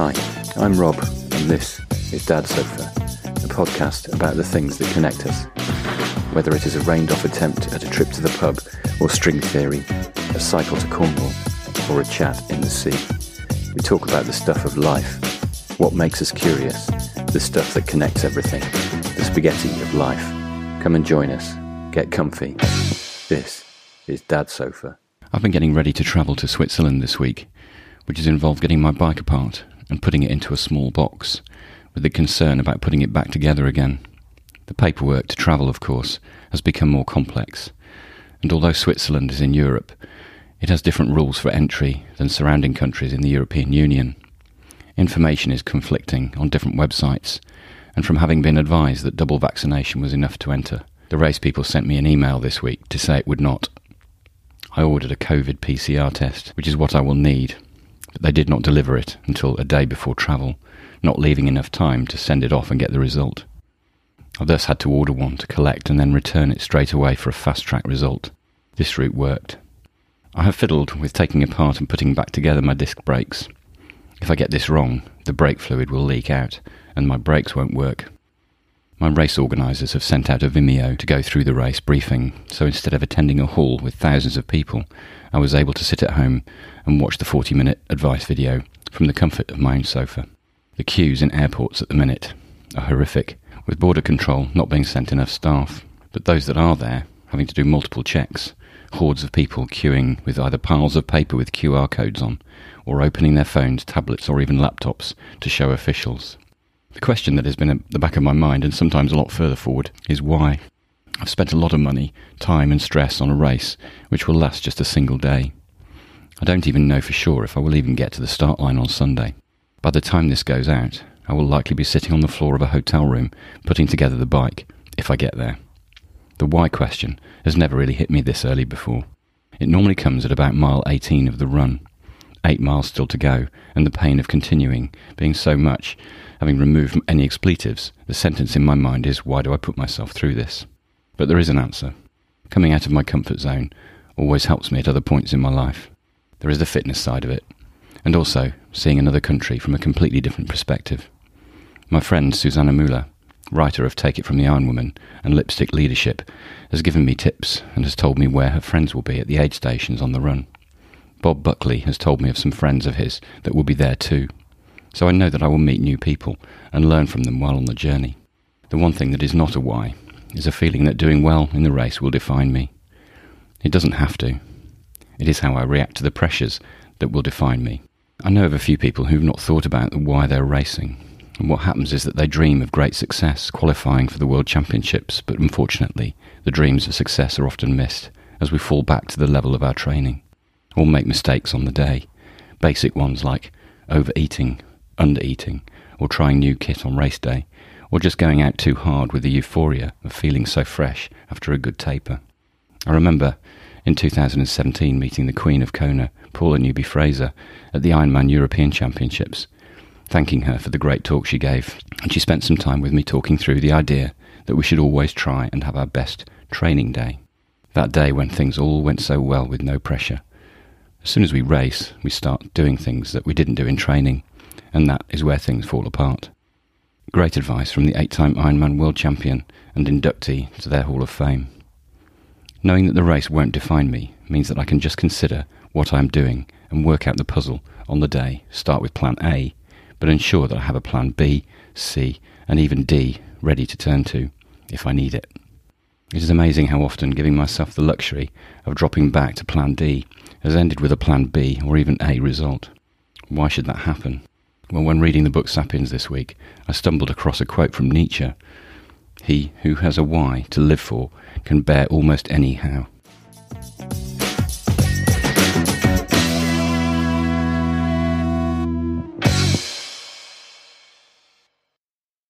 Hi, I'm Rob, and this is Dad Sofa, a podcast about the things that connect us. Whether it is a rained off attempt at a trip to the pub, or string theory, a cycle to Cornwall, or a chat in the sea, we talk about the stuff of life, what makes us curious, the stuff that connects everything, the spaghetti of life. Come and join us. Get comfy. This is Dad Sofa. I've been getting ready to travel to Switzerland this week, which has involved getting my bike apart and putting it into a small box, with the concern about putting it back together again. The paperwork to travel, of course, has become more complex, and although Switzerland is in Europe, it has different rules for entry than surrounding countries in the European Union. Information is conflicting on different websites, and from having been advised that double vaccination was enough to enter, the race people sent me an email this week to say it would not. I ordered a COVID PCR test, which is what I will need, but they did not deliver it until a day before travel, not leaving enough time to send it off and get the result. I thus had to order one to collect and then return it straight away for a fast track result. This route worked. I have fiddled with taking apart and putting back together my disc brakes. If I get this wrong, the brake fluid will leak out and my brakes won't work. My race organisers have sent out a Vimeo to go through the race briefing, so instead of attending a hall with thousands of people, I was able to sit at home and watch the 40 minute advice video from the comfort of my own sofa. The queues in airports at the minute are horrific, with border control not being sent enough staff, but those that are there having to do multiple checks, hordes of people queuing with either piles of paper with QR codes on, or opening their phones, tablets, or even laptops to show officials. The question that has been at the back of my mind, and sometimes a lot further forward, is why? I've spent a lot of money, time, and stress on a race which will last just a single day. I don't even know for sure if I will even get to the start line on Sunday. By the time this goes out, I will likely be sitting on the floor of a hotel room putting together the bike, if I get there. The why question has never really hit me this early before. It normally comes at about mile 18 of the run. Eight miles still to go, and the pain of continuing being so much Having removed any expletives, the sentence in my mind is, Why do I put myself through this? But there is an answer. Coming out of my comfort zone always helps me at other points in my life. There is the fitness side of it, and also seeing another country from a completely different perspective. My friend Susanna Müller, writer of Take It From the Iron Woman and Lipstick Leadership, has given me tips and has told me where her friends will be at the aid stations on the run. Bob Buckley has told me of some friends of his that will be there too so I know that I will meet new people and learn from them while on the journey. The one thing that is not a why is a feeling that doing well in the race will define me. It doesn't have to. It is how I react to the pressures that will define me. I know of a few people who've not thought about why they're racing. And what happens is that they dream of great success, qualifying for the World Championships, but unfortunately, the dreams of success are often missed as we fall back to the level of our training, or make mistakes on the day. Basic ones like overeating undereating, or trying new kit on race day, or just going out too hard with the euphoria of feeling so fresh after a good taper. I remember in 2017 meeting the Queen of Kona, Paula Newby Fraser, at the Ironman European Championships, thanking her for the great talk she gave, and she spent some time with me talking through the idea that we should always try and have our best training day. That day when things all went so well with no pressure. As soon as we race, we start doing things that we didn't do in training, and that is where things fall apart. Great advice from the eight time Ironman world champion and inductee to their Hall of Fame. Knowing that the race won't define me means that I can just consider what I am doing and work out the puzzle on the day, start with plan A, but ensure that I have a plan B, C, and even D ready to turn to if I need it. It is amazing how often giving myself the luxury of dropping back to plan D has ended with a plan B or even A result. Why should that happen? Well, when reading the book Sapiens this week, I stumbled across a quote from Nietzsche He who has a why to live for can bear almost any how.